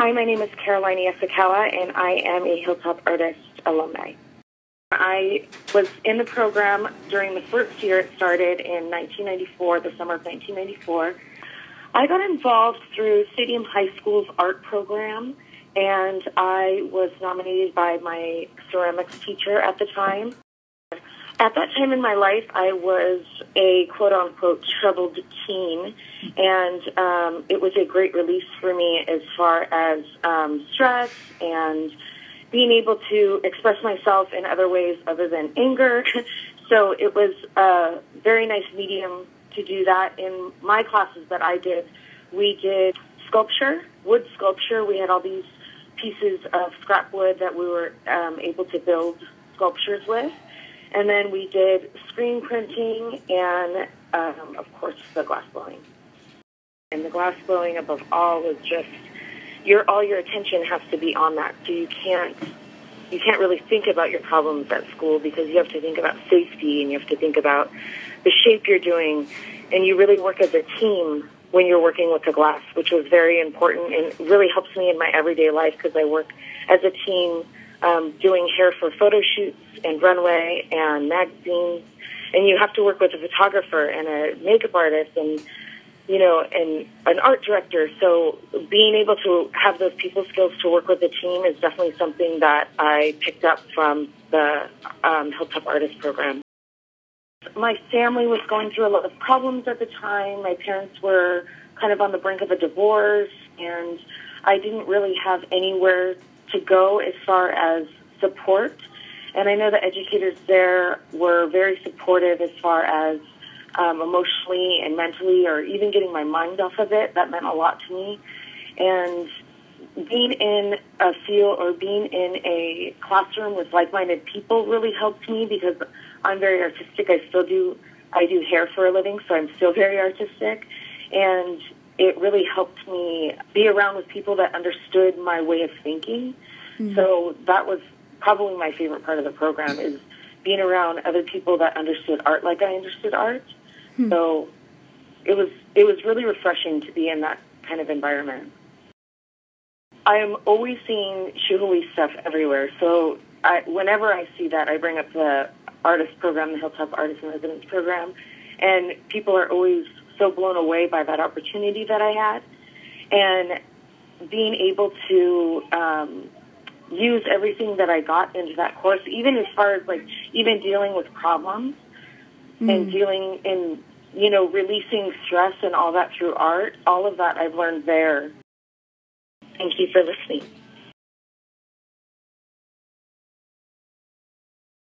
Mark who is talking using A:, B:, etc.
A: Hi, my name is Carolina Yasukawa, and I am a Hilltop Artist alumni. I was in the program during the first year it started in 1994, the summer of 1994. I got involved through Stadium High School's art program, and I was nominated by my ceramics teacher at the time. At that time in my life, I was a quote unquote troubled teen, and um, it was a great release for me as far as um, stress and being able to express myself in other ways other than anger. so it was a very nice medium to do that. In my classes that I did, we did sculpture, wood sculpture. We had all these pieces of scrap wood that we were um, able to build sculptures with. And then we did screen printing and, um, of course, the glass blowing. And the glass blowing, above all, was just your all your attention has to be on that. So you can't you can't really think about your problems at school because you have to think about safety and you have to think about the shape you're doing, and you really work as a team when you're working with the glass, which was very important and really helps me in my everyday life because I work as a team um, doing hair for photo shoots and runway and magazines, and you have to work with a photographer and a makeup artist and you know and an art director. So being able to have those people skills to work with a team is definitely something that I picked up from the um, Hilltop Artist Program. My family was going through a lot of problems at the time. My parents were kind of on the brink of a divorce, and I didn't really have anywhere to go as far as support. And I know the educators there were very supportive as far as um, emotionally and mentally, or even getting my mind off of it. That meant a lot to me. And being in a field or being in a classroom with like-minded people really helped me because I'm very artistic. I still do I do hair for a living, so I'm still very artistic, and it really helped me be around with people that understood my way of thinking. Mm-hmm. So that was probably my favorite part of the program is being around other people that understood art like I understood art. Mm-hmm. So it was it was really refreshing to be in that kind of environment. I am always seeing Chihuly stuff everywhere. So I, whenever I see that, I bring up the artist program, the Hilltop Artist in Residence program, and people are always so blown away by that opportunity that I had, and being able to um, use everything that I got into that course, even as far as like even dealing with problems mm. and dealing in you know releasing stress and all that through art. All of that I've learned there. Thank you for listening.